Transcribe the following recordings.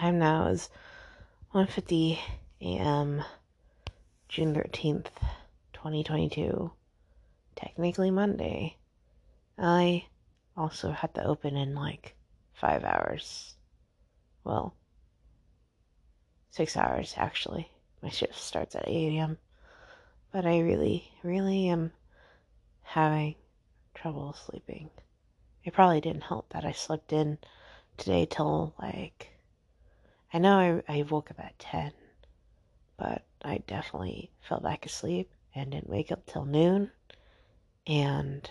time now is 1:50 a.m. June 13th, 2022. Technically Monday. I also had to open in like 5 hours. Well, 6 hours actually. My shift starts at 8 a.m. But I really, really am having trouble sleeping. It probably didn't help that I slept in today till like I know I, I woke up at 10, but I definitely fell back asleep and didn't wake up till noon. And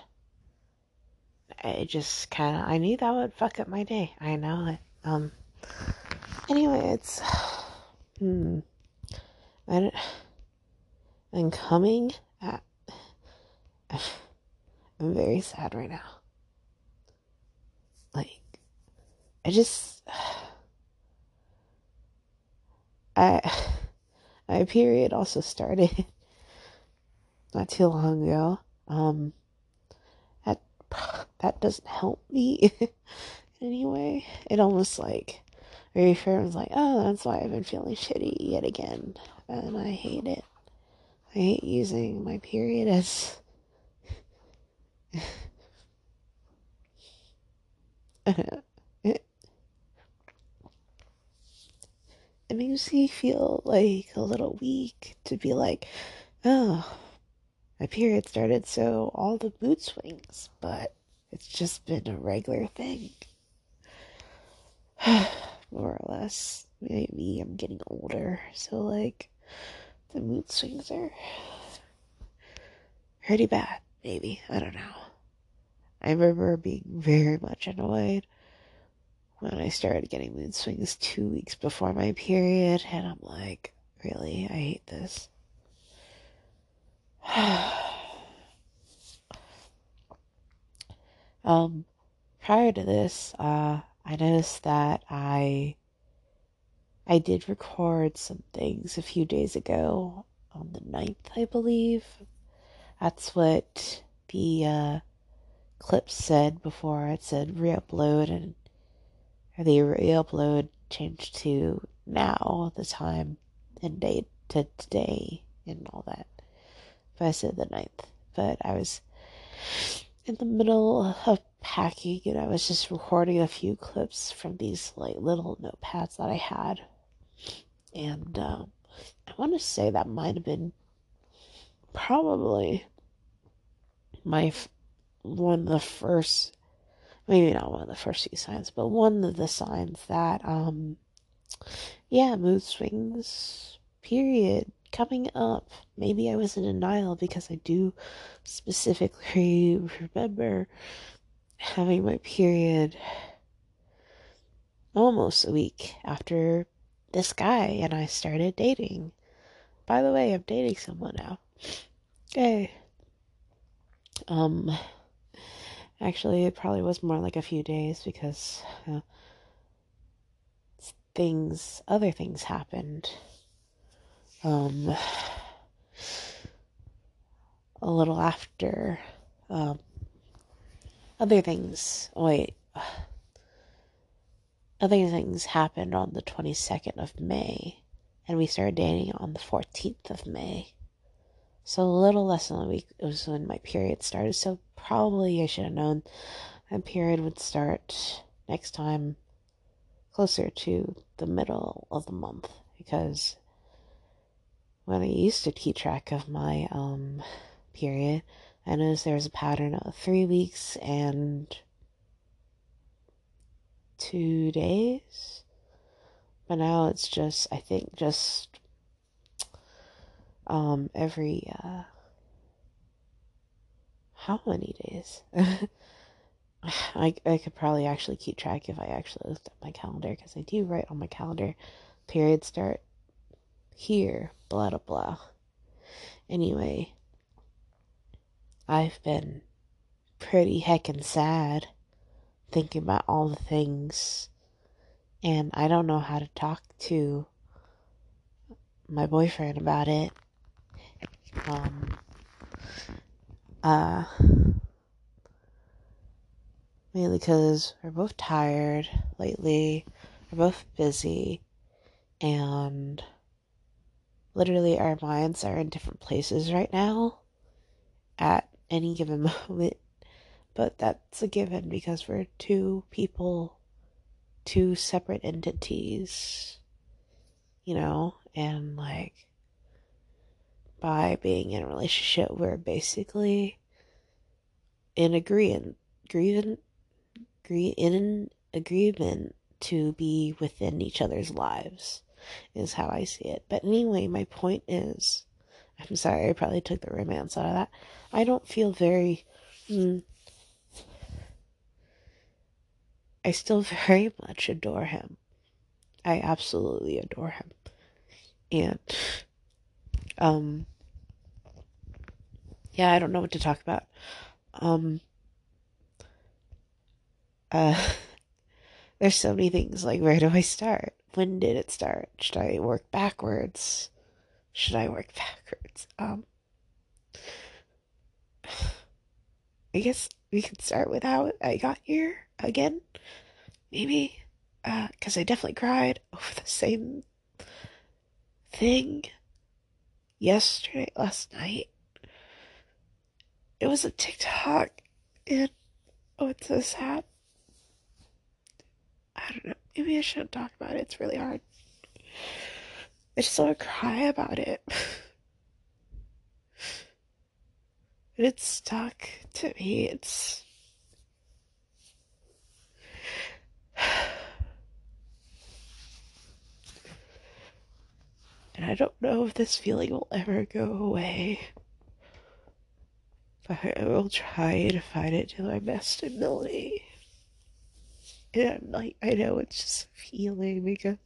I just kind of, I knew that would fuck up my day. I know it. Um, anyway, it's, hmm, I don't, I'm coming at, I'm very sad right now. Like, I just I my period also started not too long ago. Um that that doesn't help me anyway. It almost like very fair was like, oh, that's why I've been feeling shitty yet again. And I hate it. I hate using my period as it makes me feel like a little weak to be like, oh, my period started, so all the mood swings, but it's just been a regular thing. More or less. Maybe I'm getting older, so like the mood swings are pretty bad, maybe. I don't know. I remember being very much annoyed when I started getting mood swings two weeks before my period, and I'm like, really, I hate this. um, prior to this, uh, I noticed that I I did record some things a few days ago on the 9th, I believe. That's what the uh, clip said before it said re-upload and the re-upload changed to now, the time and date to today and all that. But I said the 9th. But I was in the middle of packing and I was just recording a few clips from these like little notepads that I had. And um, I want to say that might have been probably my f- one of the first maybe not one of the first few signs, but one of the signs that, um, yeah, mood swings, period, coming up. Maybe I was in denial because I do specifically remember having my period almost a week after this guy and I started dating. By the way, I'm dating someone now. Okay. Um, Actually, it probably was more like a few days because uh, things, other things happened. Um, a little after, um, other things. Wait, other things happened on the 22nd of May, and we started dating on the 14th of May. So a little less than a week was when my period started. So probably I should have known my period would start next time closer to the middle of the month because when I used to keep track of my um period, I noticed there was a pattern of three weeks and two days. But now it's just I think just um, every uh, how many days? I I could probably actually keep track if I actually looked at my calendar because I do write on my calendar period start here blah blah blah. Anyway, I've been pretty heckin' sad thinking about all the things and I don't know how to talk to my boyfriend about it um, uh, mainly because we're both tired lately. we're both busy and literally our minds are in different places right now at any given moment. But that's a given because we're two people, two separate entities, you know, and like by being in a relationship, we're basically in agreement, agreement, agree in agreement to be within each other's lives, is how I see it. But anyway, my point is, I'm sorry, I probably took the romance out of that. I don't feel very. Mm, I still very much adore him. I absolutely adore him. And um yeah, I don't know what to talk about. Um uh there's so many things like where do I start? When did it start? Should I work backwards? Should I work backwards? Um I guess we could start with how I got here again. Maybe Uh, because I definitely cried over the same thing yesterday, last night. It was a TikTok, and oh, it's so sad. I don't know. Maybe I shouldn't talk about it. It's really hard. I just want to cry about it. and it's stuck to me. It's. And I don't know if this feeling will ever go away. But I will try to fight it to my best ability. And I'm like I know it's just a feeling because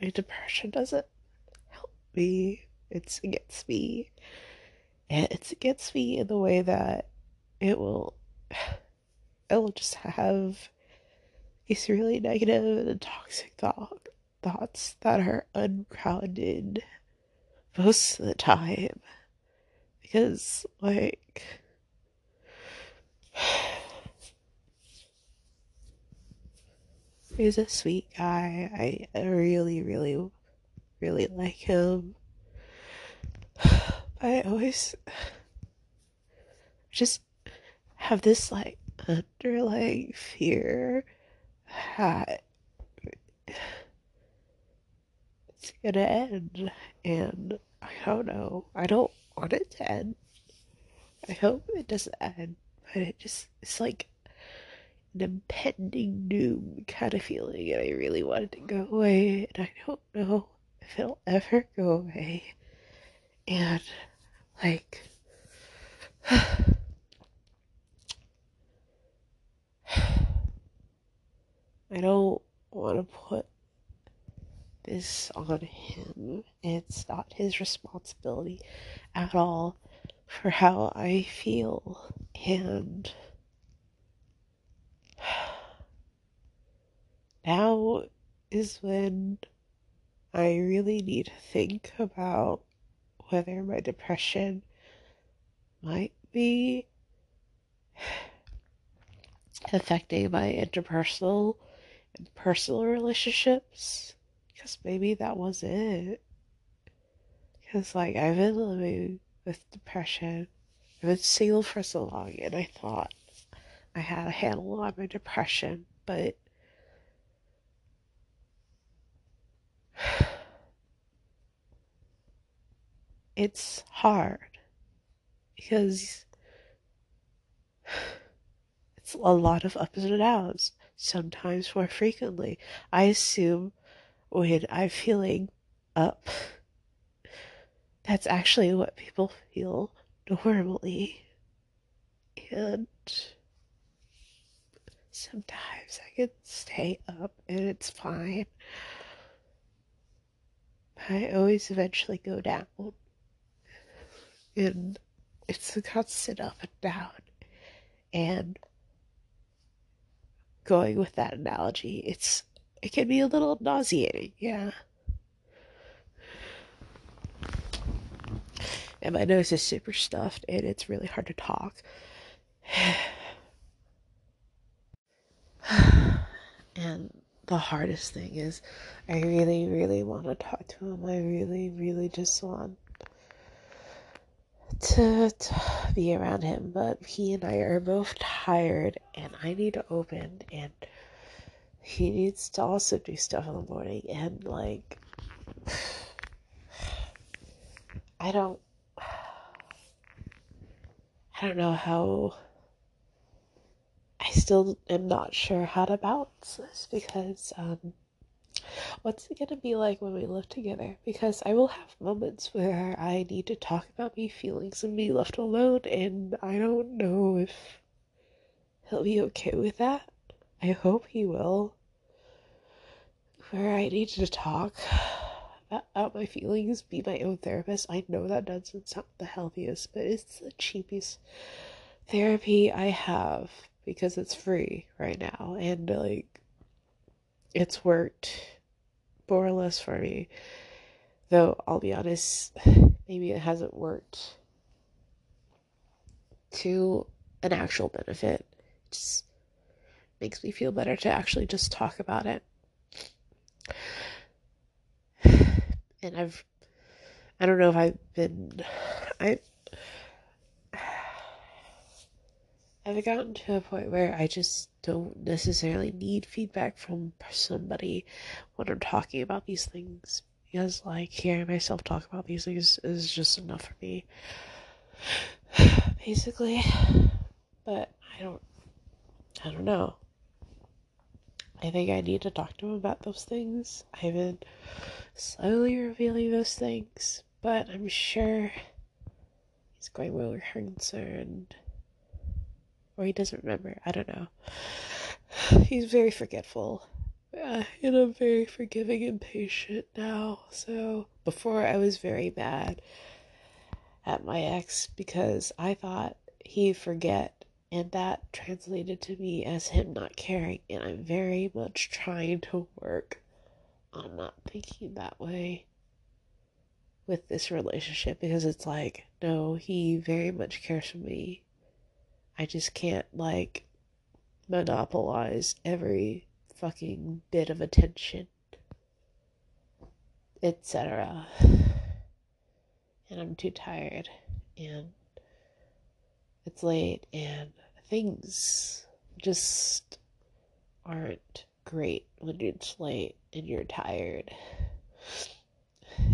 my depression doesn't help me. It's against me. And it's against me in the way that it will it will just have these really negative and toxic thought, thoughts that are ungrounded most of the time. Because, like, he's a sweet guy. I really, really, really like him. I always just have this, like, underlying fear it's gonna end, and I don't know. I don't want it to end. I hope it doesn't end, but it just it's like an impending doom kind of feeling, and I really want it to go away, and I don't know if it'll ever go away. And like I don't want to put this on him. It's not his responsibility at all for how I feel. And now is when I really need to think about whether my depression might be affecting my interpersonal personal relationships because maybe that was it. Because, like, I've been living with depression. I've been single for so long, and I thought I had a handle on my depression, but it's hard because it's a lot of ups and downs sometimes more frequently. I assume when I'm feeling up, that's actually what people feel normally. And sometimes I can stay up and it's fine. I always eventually go down. And it's a constant up and down. And going with that analogy, it's it can be a little nauseating, yeah. And my nose is super stuffed and it's really hard to talk. and the hardest thing is I really, really want to talk to him. I really, really just want to, to be around him. But he and I are both tired, and I need to open, and he needs to also do stuff in the morning. And, like, I don't. I don't know how I still am not sure how to balance this because um, what's it gonna be like when we live together? Because I will have moments where I need to talk about my feelings and be left alone, and I don't know if he'll be okay with that. I hope he will. Where I need to talk about my feelings, be my own therapist. I know that doesn't sound the healthiest, but it's the cheapest therapy I have because it's free right now and like it's worked more or less for me. Though I'll be honest, maybe it hasn't worked to an actual benefit. It just makes me feel better to actually just talk about it. And I've I don't know if I've been I I've gotten to a point where I just don't necessarily need feedback from somebody when I'm talking about these things because like hearing myself talk about these things is just enough for me. Basically. But I don't I don't know. I think I need to talk to him about those things. I've been slowly revealing those things but I'm sure he's going well concerned or he doesn't remember. I don't know. He's very forgetful. And I'm very forgiving and patient now. So before I was very mad at my ex because I thought he'd forget, and that translated to me as him not caring. And I'm very much trying to work on not thinking that way with this relationship because it's like, no, he very much cares for me I just can't like monopolize every fucking bit of attention, etc. And I'm too tired, and it's late, and things just aren't great when it's late and you're tired.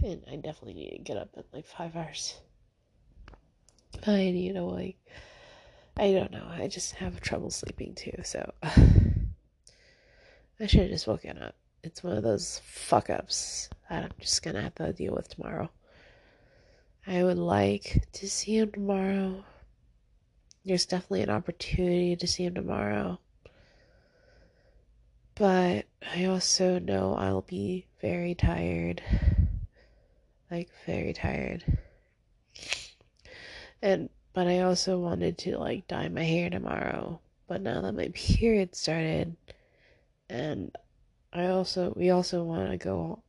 And I definitely need to get up in like five hours. I need to like I don't know. I just have trouble sleeping too, so I should have just woken up. It's one of those fuck ups that I'm just gonna have to deal with tomorrow. I would like to see him tomorrow. There's definitely an opportunity to see him tomorrow. But I also know I'll be very tired. Like, very tired. And but I also wanted to like dye my hair tomorrow. But now that my period started, and I also we also want to go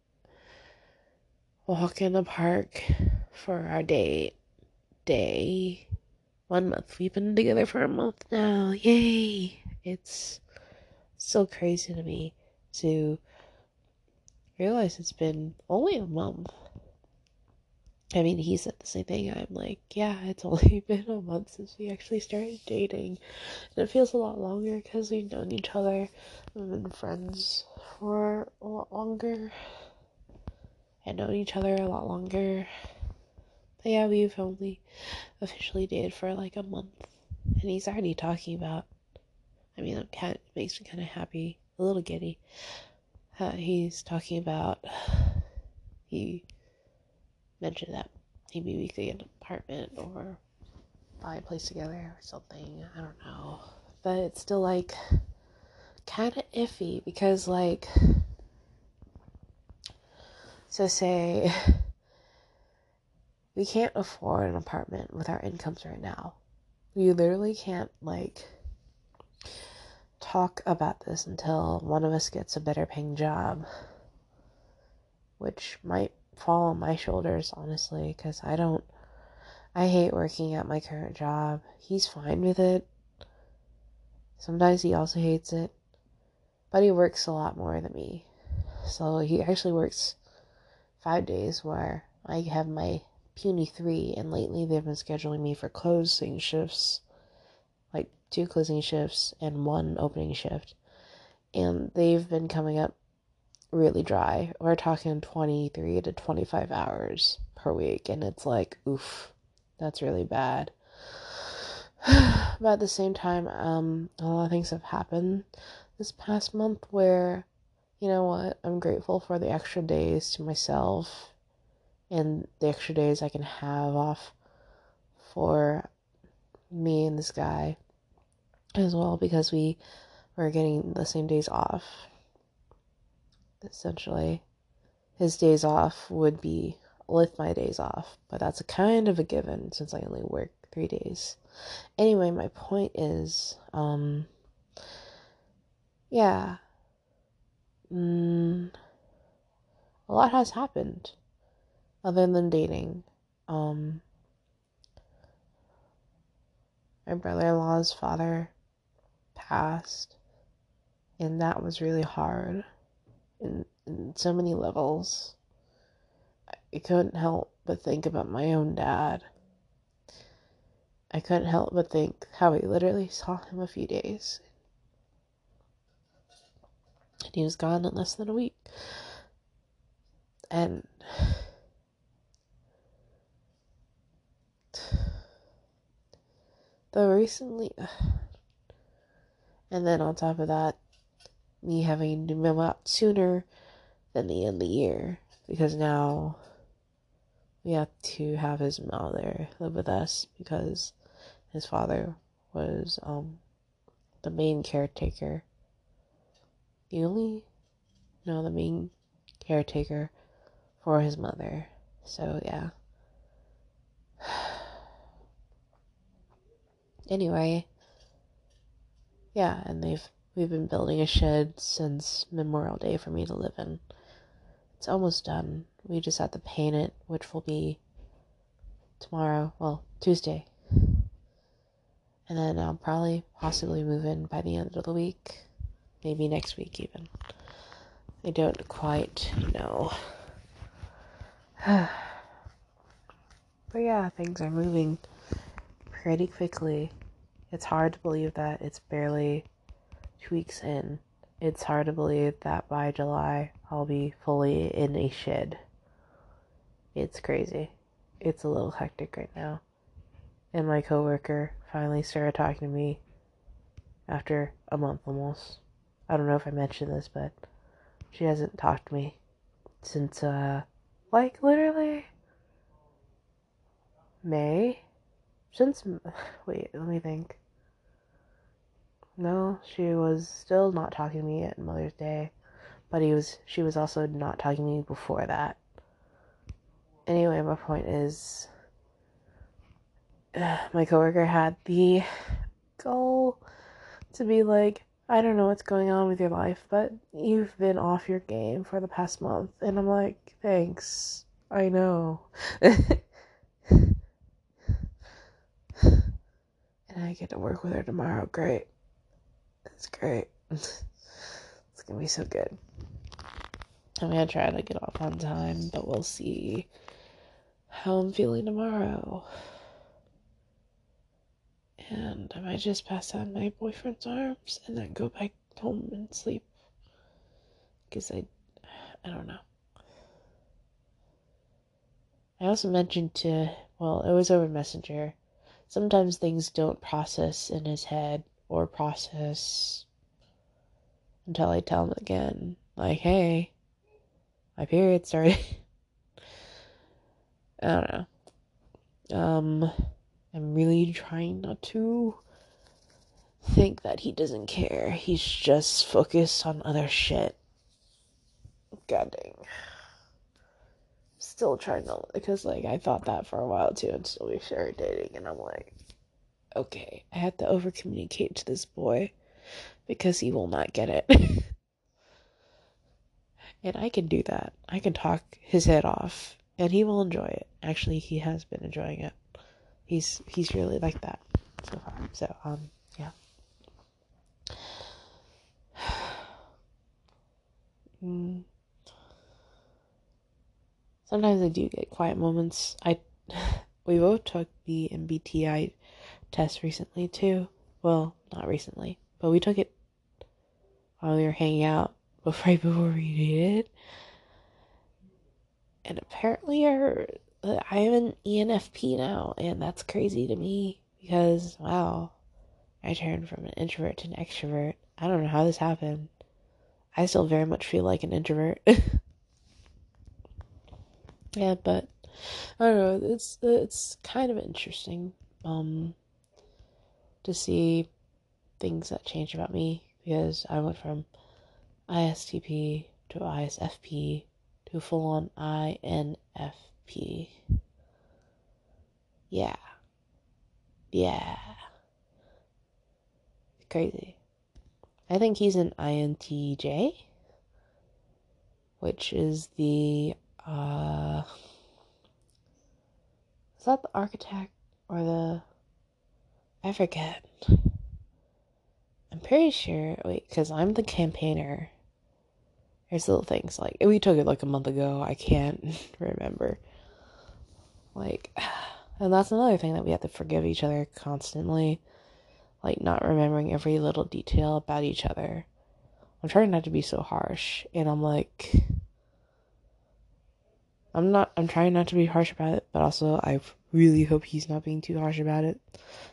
walk in the park for our date day. One month. We've been together for a month now. Yay! It's so crazy to me to realize it's been only a month. I mean, he said the same thing. I'm like, yeah, it's only been a month since we actually started dating. And it feels a lot longer because we've known each other. We've been friends for a lot longer. And known each other a lot longer. But yeah, we've only officially dated for like a month. And he's already talking about, I mean, it kind of makes me kind of happy, a little giddy. Uh, he's talking about, he mentioned that maybe we could get an apartment or buy a place together or something. I don't know. But it's still like kind of iffy because, like, so say we can't afford an apartment with our incomes right now. We literally can't, like, talk about this until one of us gets a better paying job, which might fall on my shoulders, honestly, because I don't. I hate working at my current job. He's fine with it. Sometimes he also hates it. but he works a lot more than me. So he actually works five days where I have my puny three, and lately they've been scheduling me for closing shifts, like two closing shifts and one opening shift. And they've been coming up really dry. We're talking 23 to 25 hours per week, and it's like, oof, that's really bad. but at the same time, um, a lot of things have happened this past month where, you know what, I'm grateful for the extra days to myself and the extra days I can have off for me and this guy as well because we were getting the same days off. Essentially, his days off would be with my days off, but that's a kind of a given since I only work three days. Anyway, my point is, um, yeah, mm, a lot has happened other than dating. Um, my brother in law's father passed, and that was really hard in, in so many levels. I couldn't help but think about my own dad. I couldn't help but think how I literally saw him a few days. And he was gone in less than a week. And though recently and then on top of that me having to move out sooner than the end of the year because now we have to have his mother live with us because his father was um the main caretaker. The only no the main caretaker for his mother. So yeah. Anyway. Yeah and they've we've been building a shed since memorial day for me to live in. It's almost done. We just have to paint it which will be tomorrow. Well tuesday. And then i'll probably possibly move in by the end of the week. Maybe next week even. I don't quite know. But yeah things are moving pretty quickly. It's hard to believe that. It's barely two weeks in. It's hard to believe that by July I'll be fully in a shed. It's crazy. It's a little hectic right now. And my coworker finally started talking to me after a month almost. I don't know if I mentioned this, but she hasn't talked to me since uh like literally May since wait, let me think. No, she was still not talking to me at Mother's Day, but he was she was also not talking to me before that. Anyway, my point is uh, my coworker had the goal to be like, I don't know what's going on with your life, but you've been off your game for the past month. And I'm like, thanks. I know. and I get to work with her tomorrow. Great. It's great. it's gonna be so good. I'm gonna try to get off on time, but we'll see how I'm feeling tomorrow. And I might just pass out in my boyfriend's arms and then go back home and sleep. Because I, I don't know. I also mentioned to, well, it was over Messenger. Sometimes things don't process in his head or process until I tell him again, like, hey, my period started. I don't know. Um, I'm really trying not to think that he doesn't care. He's just focused on other shit. God dang. Still trying to, because, like, I thought that for a while too until we started dating, and I'm like, okay, I have to over communicate to this boy because he will not get it. and I can do that. I can talk his head off and he will enjoy it. Actually, he has been enjoying it. He's he's really like that so far. So, um, yeah. Mm. Sometimes I do get quiet moments. I we both took the MBTI test recently too. Well, not recently, but we took it while we were hanging out before before we did. And apparently, I I'm an ENFP now, and that's crazy to me because wow, I turned from an introvert to an extrovert. I don't know how this happened. I still very much feel like an introvert. yeah, but I don't know. It's it's kind of interesting um to see things that change about me because I went from ISTP to ISFP to full on INFP. Yeah. Yeah. Crazy. I think he's an INTJ, which is the uh is that the architect or the I forget. I'm pretty sure wait, cuz I'm the campaigner. There's little things like we took it like a month ago. I can't remember. Like and that's another thing that we have to forgive each other constantly like not remembering every little detail about each other. I'm trying not to be so harsh, and I'm like, I'm not, I'm trying not to be harsh about it, but also I really hope he's not being too harsh about it.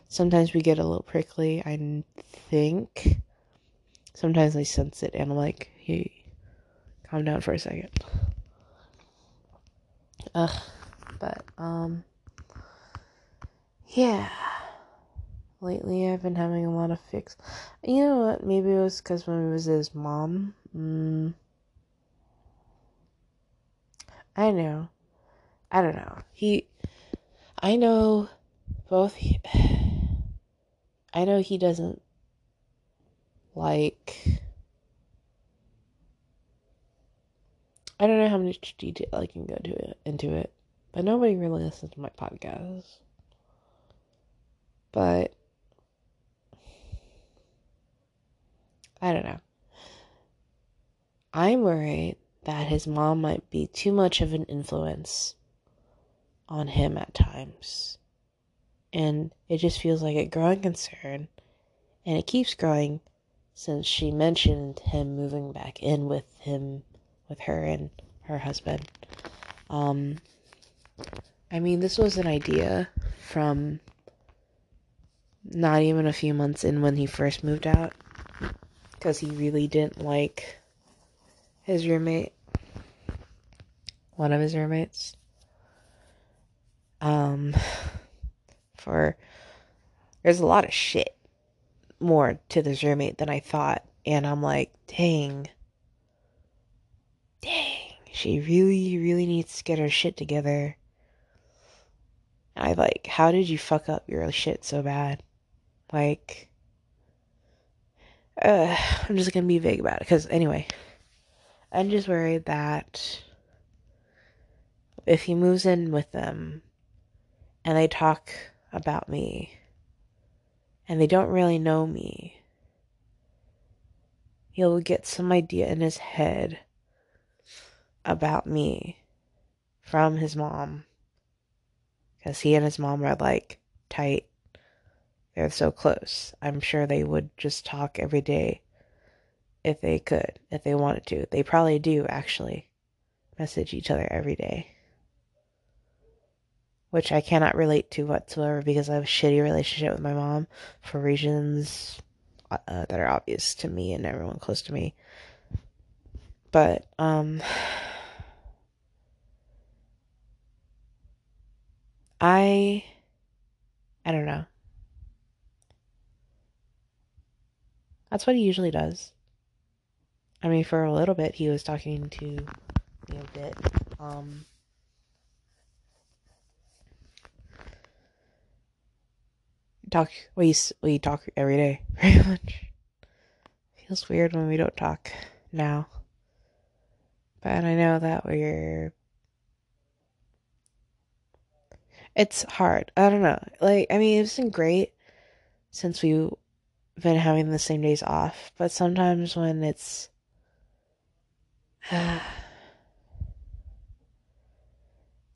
Sometimes we get a little prickly, I think. Sometimes I sense it, and I'm like, hey, calm down for a second. Ugh, but, um, yeah lately I've been having a lot of fix. You know what? Maybe it was because when it was his mom. Mm. I know. I don't know. He. I know both. He, I know he doesn't like. I don't know how much detail I can go to it, into it, but nobody really listens to my podcast. But I don't know. I'm worried that his mom might be too much of an influence on him at times. And it just feels like a growing concern. And it keeps growing since she mentioned him moving back in with him, with her and her husband. Um, I mean, this was an idea from not even a few months in when he first moved out because he really didn't like his roommate, one of his roommates. Um, for there's a lot of shit more to this roommate than I thought, and I'm like, dang, dang, she really, really needs to get her shit together. I like, how did you fuck up your shit so bad? Like, uh, I'm just gonna be vague about it because anyway, I'm just worried that if he moves in with them and they talk about me and they don't really know me, he'll get some idea in his head about me from his mom because he and his mom are like tight they're so close. I'm sure they would just talk every day if they could, if they wanted to. They probably do actually message each other every day. Which I cannot relate to whatsoever because I have a shitty relationship with my mom for reasons uh, that are obvious to me and everyone close to me. But, um, I, I don't know. That's what he usually does. I mean, for a little bit, he was talking to me a bit. Um, talk. We we talk every day, pretty much. Feels weird when we don't talk now, but I know that we're. It's hard. I don't know. Like, I mean, it's been great since we've been having the same days off, but sometimes when it's I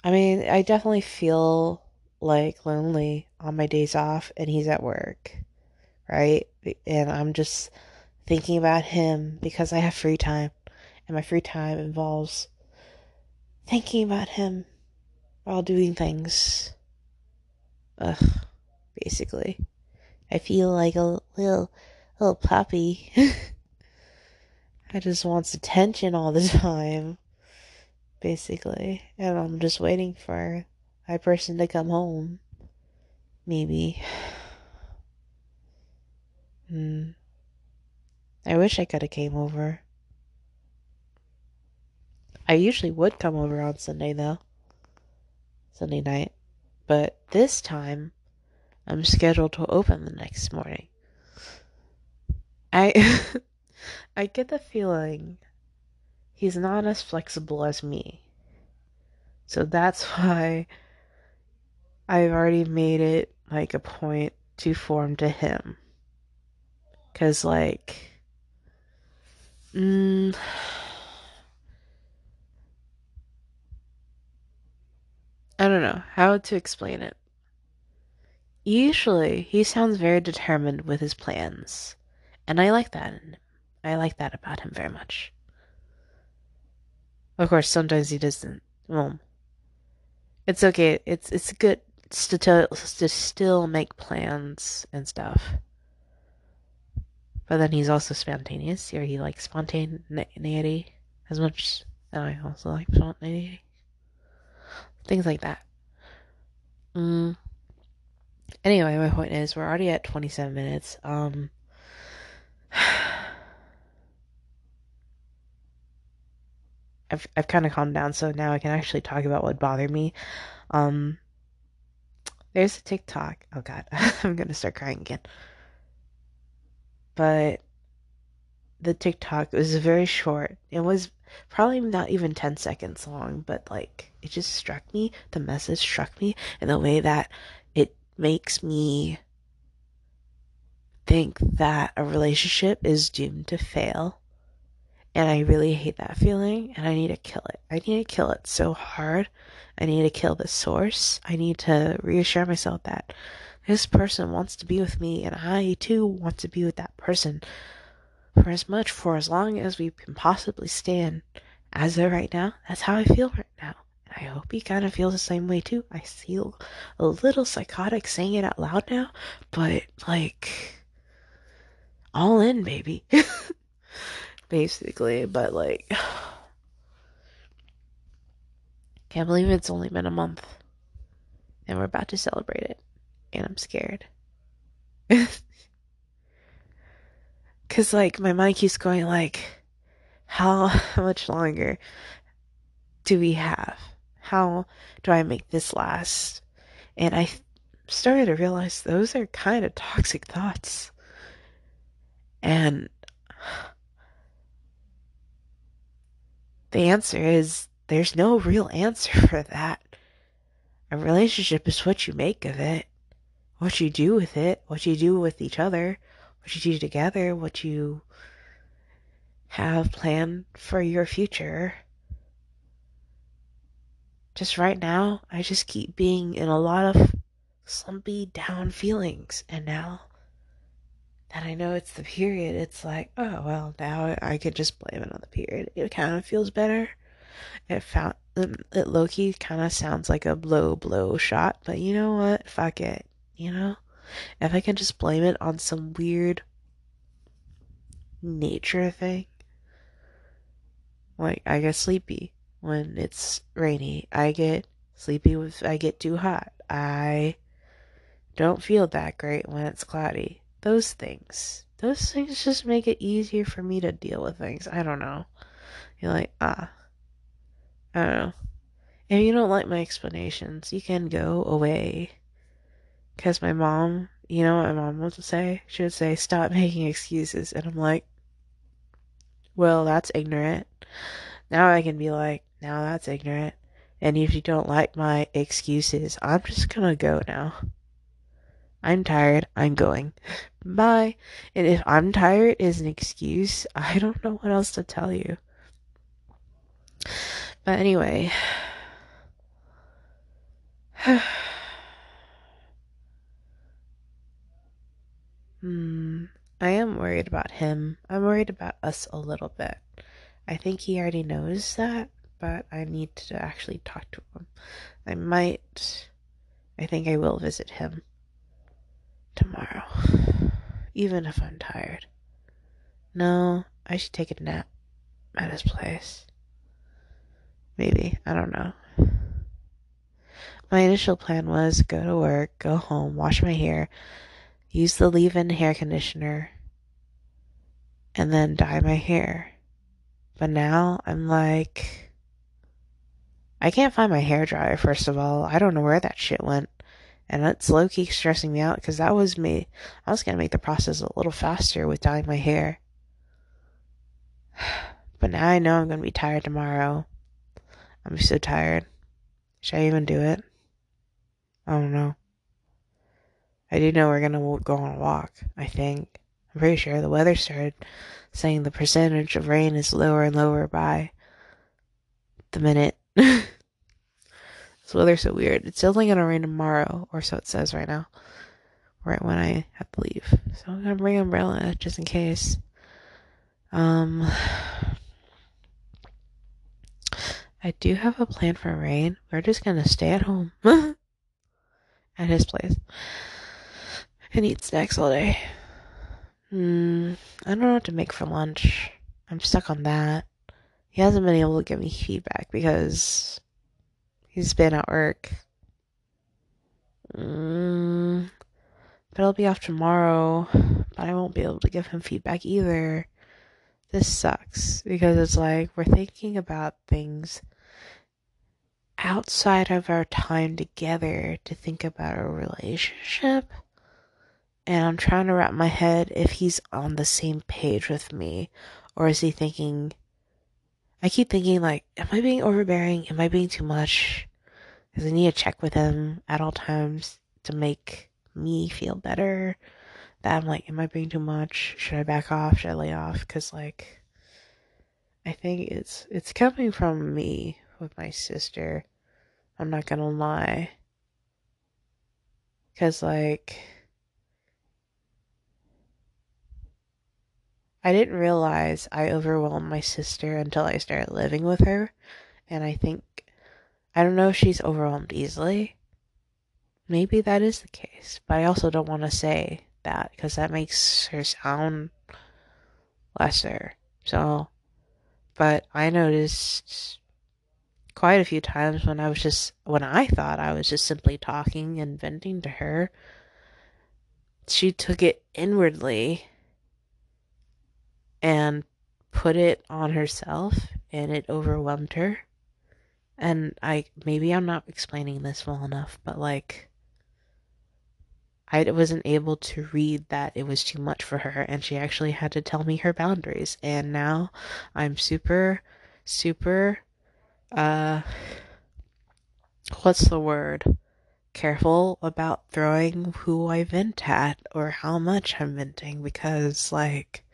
mean, I definitely feel like lonely on my days off and he's at work, right? And I'm just thinking about him because I have free time and my free time involves thinking about him while doing things. Ugh, basically. I feel like a little little puppy. I just wants attention all the time. Basically. And I'm just waiting for my person to come home. Maybe. Hmm. I wish I could have came over. I usually would come over on Sunday though. Sunday night. But this time I'm scheduled to open the next morning. I I get the feeling he's not as flexible as me. So that's why I've already made it like a point to form to him. Cause like mm, I don't know how to explain it. Usually, he sounds very determined with his plans, and I like that. I like that about him very much. Of course, sometimes he doesn't. Well, it's okay. It's it's good to, to still make plans and stuff. But then he's also spontaneous, or he likes spontaneity as much I also like spontaneity. Things like that. Mm. Anyway, my point is, we're already at 27 minutes. Um, I've I've kind of calmed down, so now I can actually talk about what bothered me. Um, there's a TikTok. Oh God, I'm gonna start crying again. But the TikTok was very short. It was probably not even 10 seconds long, but like it just struck me. The message struck me in the way that it makes me think that a relationship is doomed to fail. And I really hate that feeling and I need to kill it. I need to kill it so hard. I need to kill the source. I need to reassure myself that this person wants to be with me and I too want to be with that person for as much for as long as we can possibly stand. As of right now, that's how I feel right now. And I hope he kind of feels the same way too. I feel a little psychotic saying it out loud now, but like, all in, baby. Basically, but like, can't believe it's only been a month and we're about to celebrate it, and I'm scared. Cause like my mind keeps going like, how much longer do we have? How do I make this last? And I started to realize those are kind of toxic thoughts. And the answer is there's no real answer for that. A relationship is what you make of it, what you do with it, what you do with each other, what you do together, what you have planned for your future. Just right now, I just keep being in a lot of slumpy down feelings. And now that I know it's the period, it's like, oh, well, now I could just blame it on the period. It kind of feels better. It found it low key kind of sounds like a blow blow shot, but you know what? Fuck it. You know? if I can just blame it on some weird nature thing, like I get sleepy when it's rainy, I get sleepy if I get too hot, I don't feel that great when it's cloudy. Those things, those things just make it easier for me to deal with things. I don't know. You're like, ah, I don't know. If you don't like my explanations, you can go away. Because my mom, you know what my mom would say? She would say, stop making excuses. And I'm like, well, that's ignorant. Now I can be like, now that's ignorant. And if you don't like my excuses, I'm just gonna go now. I'm tired. I'm going. Bye. And if I'm tired is an excuse, I don't know what else to tell you. But anyway. hmm. I am worried about him. I'm worried about us a little bit. I think he already knows that, but I need to actually talk to him. I might. I think I will visit him tomorrow, even if I'm tired. No, I should take a nap at his place. Maybe. I don't know. My initial plan was go to work, go home, wash my hair, use the leave in hair conditioner, and then dye my hair. But now I'm like, I can't find my hair dryer, first of all. I don't know where that shit went. And it's low key stressing me out because that was me. I was going to make the process a little faster with dyeing my hair. But now I know I'm going to be tired tomorrow. I'm so tired. Should I even do it? I don't know. I do know we're to go on a walk, I think. I'm pretty sure the weather started saying the percentage of rain is lower and lower by the minute. this weather's so weird. It's only gonna rain tomorrow, or so it says right now. Right when I have to leave. So I'm gonna bring umbrella just in case. Um I do have a plan for rain. We're just gonna stay at home. at his place. And eat snacks all day. Hmm, I don't know what to make for lunch. I'm stuck on that. He hasn't been able to give me feedback because he's been at work. Mm, but I'll be off tomorrow, but I won't be able to give him feedback either. This sucks because it's like we're thinking about things outside of our time together to think about our relationship. And I'm trying to wrap my head if he's on the same page with me or is he thinking I keep thinking like am I being overbearing? Am I being too much? Cuz I need to check with him at all times to make me feel better. That I'm like am I being too much? Should I back off? Should I lay off? Cuz like I think it's it's coming from me with my sister I'm not to lie cuz like I didn't realize I overwhelmed my sister until I started living with her. And I think, I don't know if she's overwhelmed easily. Maybe that is the case. But I also don't want to say that because that makes her sound lesser. So, but I noticed quite a few times when I was just, when I thought I was just simply talking and venting to her, she took it inwardly and put it on herself and it overwhelmed her. And I maybe I'm not explaining this well enough, but like I wasn't able to read that it was too much for her and she actually had to tell me her boundaries. And now I'm super super uh what's the word? Careful about throwing who I vent at or how much I'm venting because like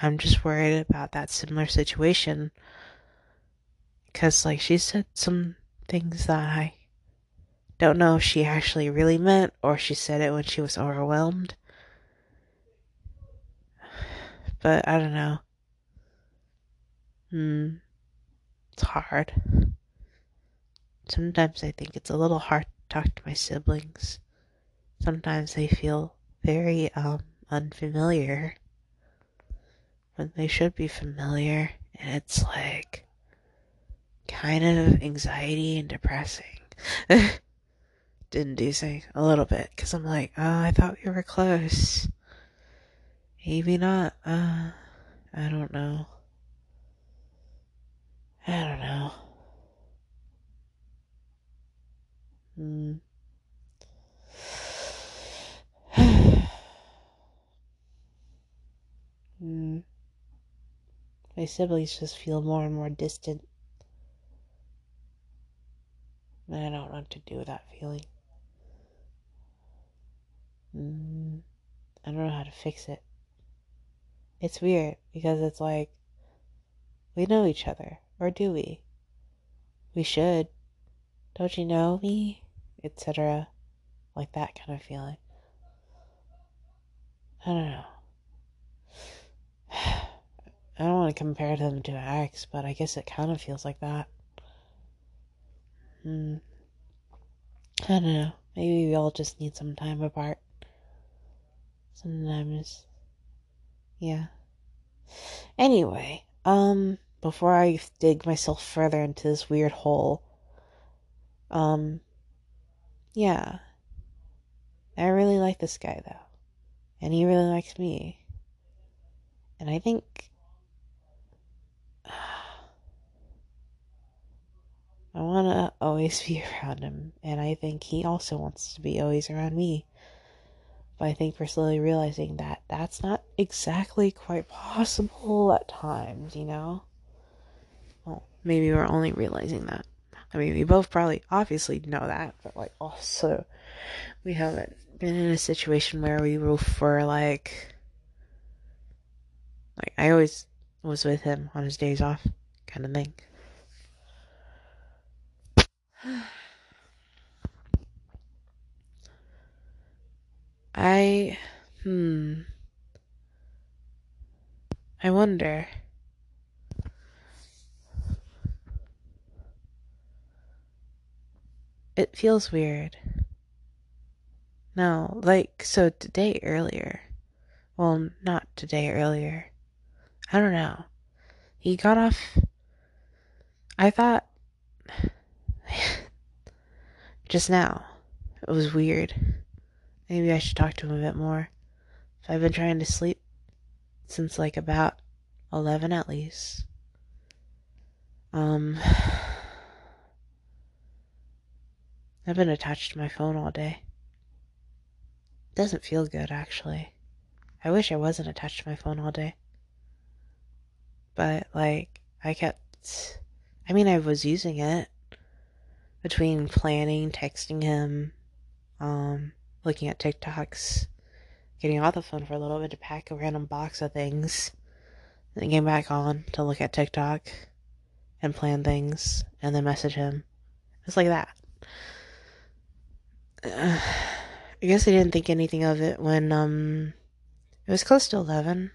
I'm just worried about that similar situation. Because, like, she said some things that I don't know if she actually really meant or she said it when she was overwhelmed. But I don't know. Hmm. It's hard. Sometimes I think it's a little hard to talk to my siblings. Sometimes they feel very um unfamiliar when they should be familiar. And it's like kind of anxiety and depressing. Didn't do Inducing a little bit because I'm like, oh, I thought we were close. Maybe not. Uh, I don't know. I don't know. Hmm. hmm. My siblings just feel more and more distant. And I don't know what to do with that feeling. Mm, I don't know how to fix it. It's weird because it's like we know each other. Or do we? We should. Don't you know me? Etc. Like that kind of feeling. I don't know. I don't want to compare them to an ex, but I guess it kind of feels like that. Hmm. I don't know. Maybe we all just need some time apart. Sometimes. Yeah. Anyway, um, before I dig myself further into this weird hole, um, yeah. I really like this guy though. And he really likes me. And I think I want to always be around him, and I think he also wants to be always around me. But I think we're slowly realizing that that's not exactly quite possible at times, you know? Maybe we're only realizing that. I mean, we both probably obviously know that, but like also we haven't been in a situation where we were for like, like I always was with him on his days off, kind of thing. I, hmm. I wonder. It feels weird. No, like, so today earlier. Well, not today earlier. I don't know. He got off. I thought. just now. It was weird. Maybe I should talk to him a bit more. I've been trying to sleep since like about 11 at least. Um, I've been attached to my phone all day. It doesn't feel good, actually. I wish I wasn't attached to my phone all day. But, like, I kept. I mean, I was using it between planning, texting him, um, looking at TikToks, getting off the phone for a little bit to pack a random box of things, then came back on to look at TikTok and plan things, and then message him. It's like that. Uh, I guess I didn't think anything of it when um it was close to eleven,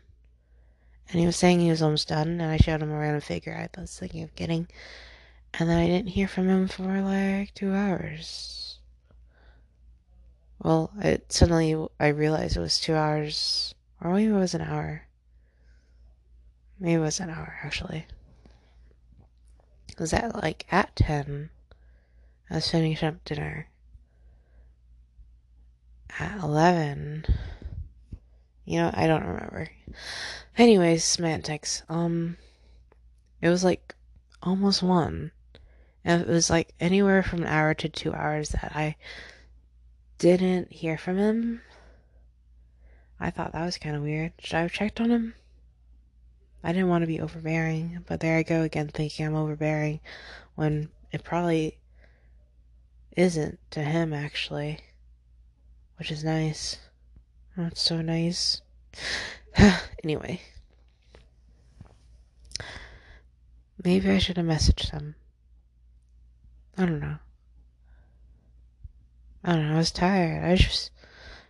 and he was saying he was almost done, and I showed him a random figure I was thinking of getting, and then I didn't hear from him for like two hours. Well, it suddenly I realized it was two hours, or maybe it was an hour. Maybe it was an hour actually. It was at like at ten. I was finishing up dinner. At eleven. You know, I don't remember. Anyways, semantics. Um, it was like almost one. And it was like anywhere from an hour to two hours that I didn't hear from him. I thought that was kind of weird. Should I have checked on him? I didn't want to be overbearing, but there I go again thinking I'm overbearing when it probably isn't to him actually. Which is nice. That's so nice. anyway. Maybe I should have messaged them. I don't know. I don't know, I was tired. I was just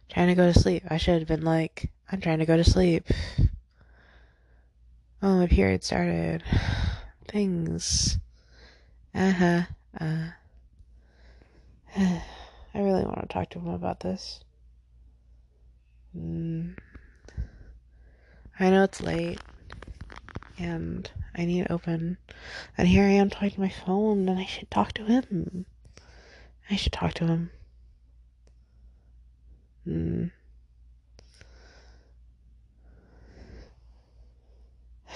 trying to go to sleep. I should have been like, I'm trying to go to sleep. Oh, my period started. Things. Uh huh. Uh. I really want to talk to him about this. Mm. I know it's late, and I need to open. And here I am talking to my phone, and I should talk to him. I should talk to him. Hmm.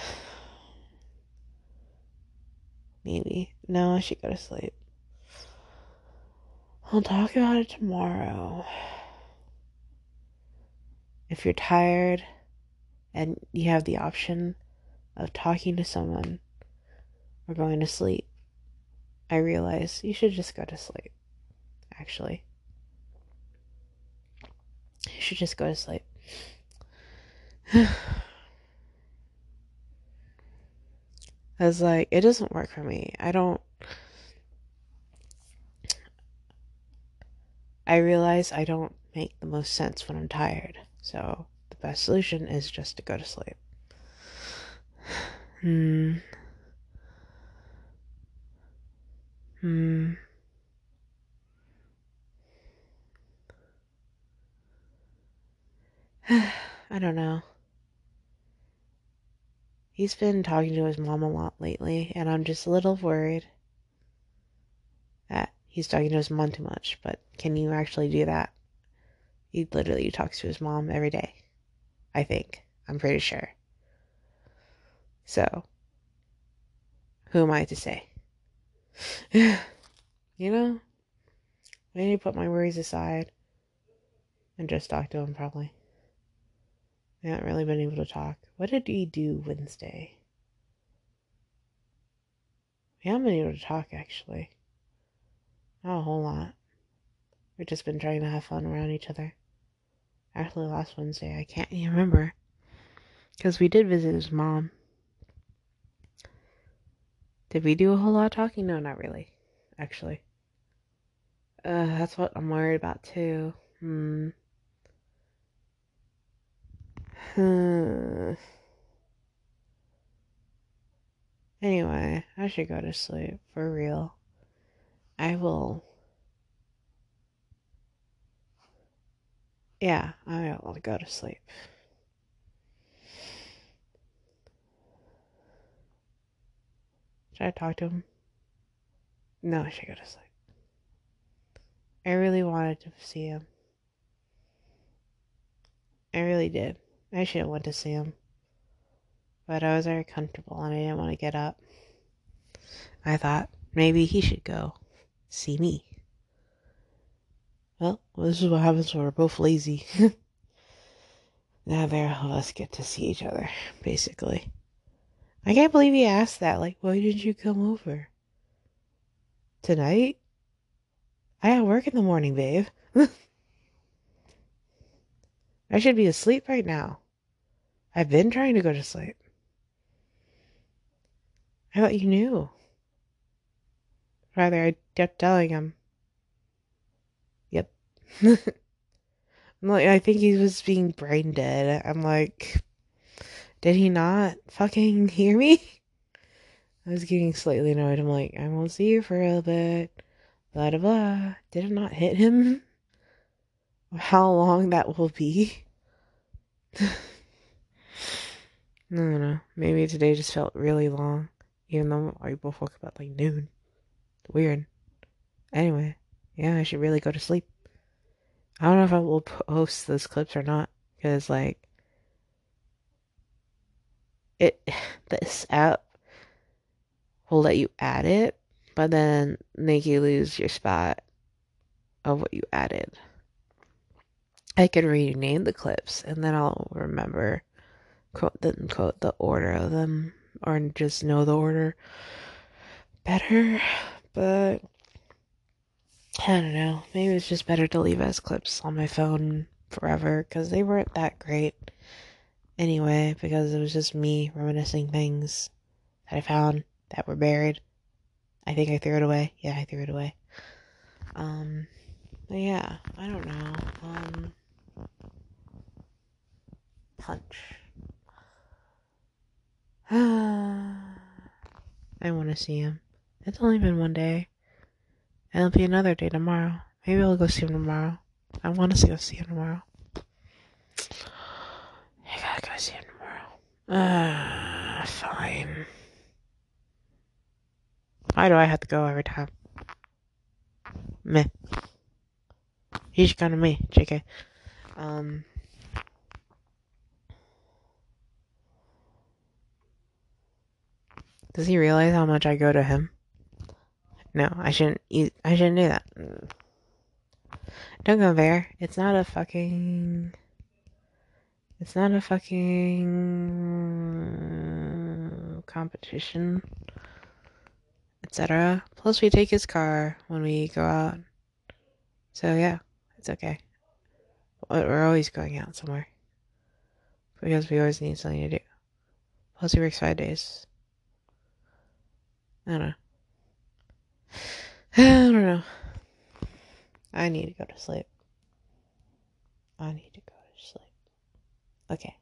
Maybe. No, I should go to sleep. I'll talk about it tomorrow. If you're tired and you have the option of talking to someone or going to sleep, I realize you should just go to sleep, actually. You should just go to sleep. I was like, it doesn't work for me. I don't. I realize I don't make the most sense when I'm tired. So the best solution is just to go to sleep. Hmm. Hmm. I don't know. He's been talking to his mom a lot lately, and I'm just a little worried that he's talking to his mom too much. But can you actually do that? He literally talks to his mom every day. I think. I'm pretty sure. So, who am I to say? you know, I need to put my worries aside and just talk to him, probably. I haven't really been able to talk. What did he do Wednesday? We haven't been able to talk, actually. Not a whole lot. We've just been trying to have fun around each other. Actually, last Wednesday, I can't even remember. Because we did visit his mom. Did we do a whole lot of talking? No, not really. Actually. Uh, that's what I'm worried about too. Hmm. Hmm. Anyway, I should go to sleep for real. I will. Yeah, I will go to sleep. Should I talk to him? No, I should go to sleep. I really wanted to see him. I really did. I should have went to see him. But I was very comfortable and I didn't want to get up. I thought maybe he should go see me. Well, this is what happens when we're both lazy. Neither of us get to see each other, basically. I can't believe he asked that. Like, why didn't you come over? Tonight? I have work in the morning, babe. I should be asleep right now. I've been trying to go to sleep. I thought you knew. Rather, I kept telling him. Yep. I'm like, I think he was being brain dead. I'm like, did he not fucking hear me? I was getting slightly annoyed. I'm like, I won't see you for a bit. Blah, blah, blah. Did it not hit him? How long that will be? No, no, no. Maybe today just felt really long, even though I both woke up at like noon. Weird. Anyway, yeah, I should really go to sleep. I don't know if I will post those clips or not, because like it, this app will let you add it, but then make you lose your spot of what you added. I could rename the clips, and then I'll remember quote then quote the order of them or just know the order better but I don't know. Maybe it's just better to leave as clips on my phone forever because they weren't that great anyway, because it was just me reminiscing things that I found that were buried. I think I threw it away. Yeah, I threw it away. Um, but yeah, I don't know. Um, punch. I want to see him. It's only been one day. And it'll be another day tomorrow. Maybe I'll go see him tomorrow. I want to go see him tomorrow. I gotta go see him tomorrow. Uh, fine. Why do I have to go every time? Meh. He's kind of me, JK. Um. Does he realize how much I go to him? No, I shouldn't. Eat, I shouldn't do that. Don't go there. It's not a fucking. It's not a fucking competition, etc. Plus, we take his car when we go out. So yeah, it's okay. But we're always going out somewhere because we always need something to do. Plus, he works five days. I don't know. I don't know. I need to go to sleep. I need to go to sleep. Okay.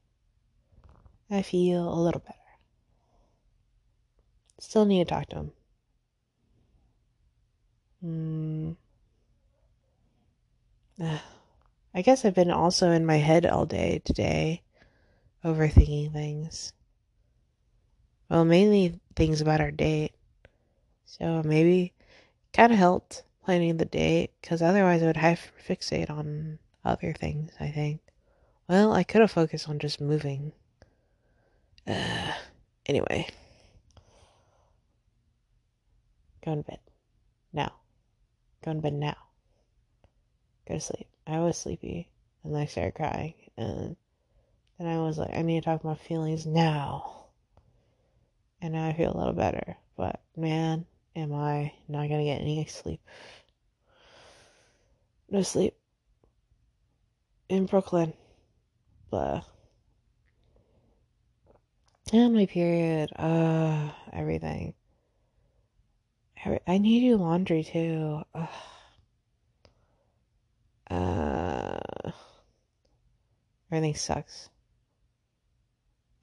I feel a little better. Still need to talk to him. Hmm. I guess I've been also in my head all day today, overthinking things. Well, mainly things about our date. So maybe kind of helped planning the date because otherwise I would have fixate on other things, I think. Well, I could have focused on just moving. Uh, anyway. Go to bed. Now. Go to bed now. Go to sleep. I was sleepy and I started crying and then I was like, I need to talk about feelings now. And now I feel a little better. But man, am I not gonna get any sleep. No sleep. In Brooklyn. Blah. And my period. Uh everything. I need to do laundry too. Ugh. Uh, everything sucks.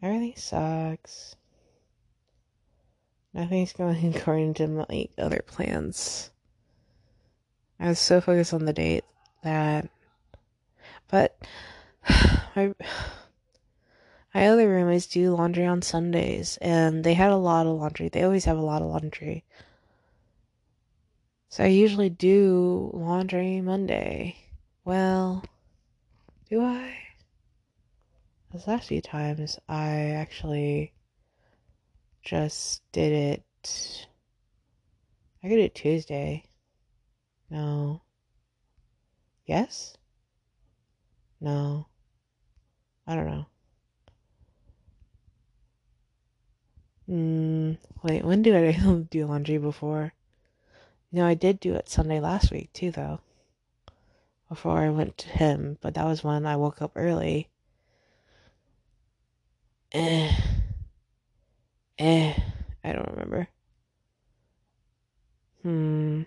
Everything sucks. Nothing's going according to my other plans. I was so focused on the date that, but my my other roommates do laundry on Sundays, and they had a lot of laundry. They always have a lot of laundry. So I usually do laundry Monday. Well, do I? The last few times I actually just did it. I do it Tuesday. No. Yes? No. I don't know. Hmm. Wait, when did I do laundry before? No, I did do it Sunday last week too, though. Before I went to him, but that was when I woke up early. Eh. Eh. I don't remember. Hmm.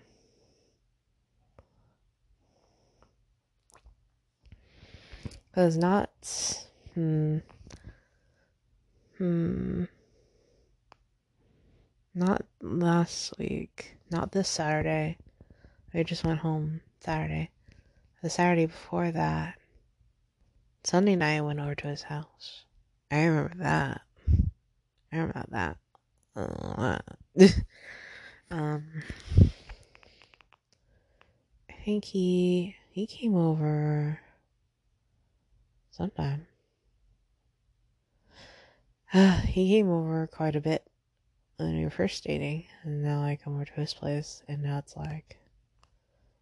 Was not. Hmm. Hmm. Not last week. Not this Saturday. I just went home Saturday. The Saturday before that. Sunday night I went over to his house. I remember that. I remember that. Um I think he he came over sometime. Uh, he came over quite a bit when we were first dating, and now I come over to his place, and now it's like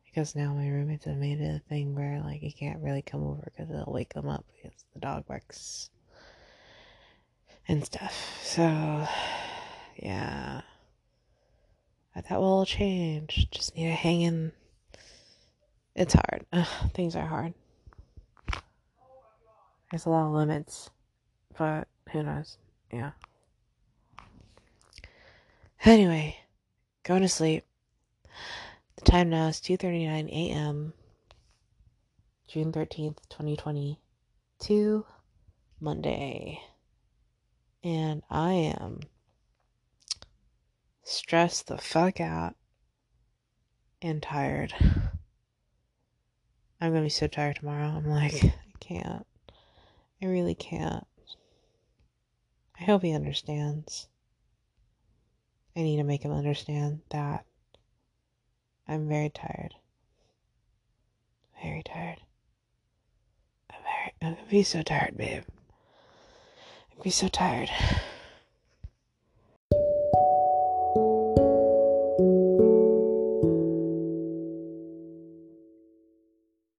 because now my roommates have made it a thing where like he can't really come over because it'll wake them up because the dog barks and stuff. So yeah, I thought well it'll change. Just need to hang in. It's hard. Ugh, things are hard. There's a lot of limits, but who knows? Yeah. Anyway, going to sleep. The time now is 2:39 a.m. June 13th, 2022, Monday. And I am stressed the fuck out and tired. I'm to be so tired tomorrow. I'm like, I can't. I really can't. I hope he understands. I need to make him understand that I'm very tired. Very tired. I'm very, I'm gonna be so tired, babe. I'm be so tired.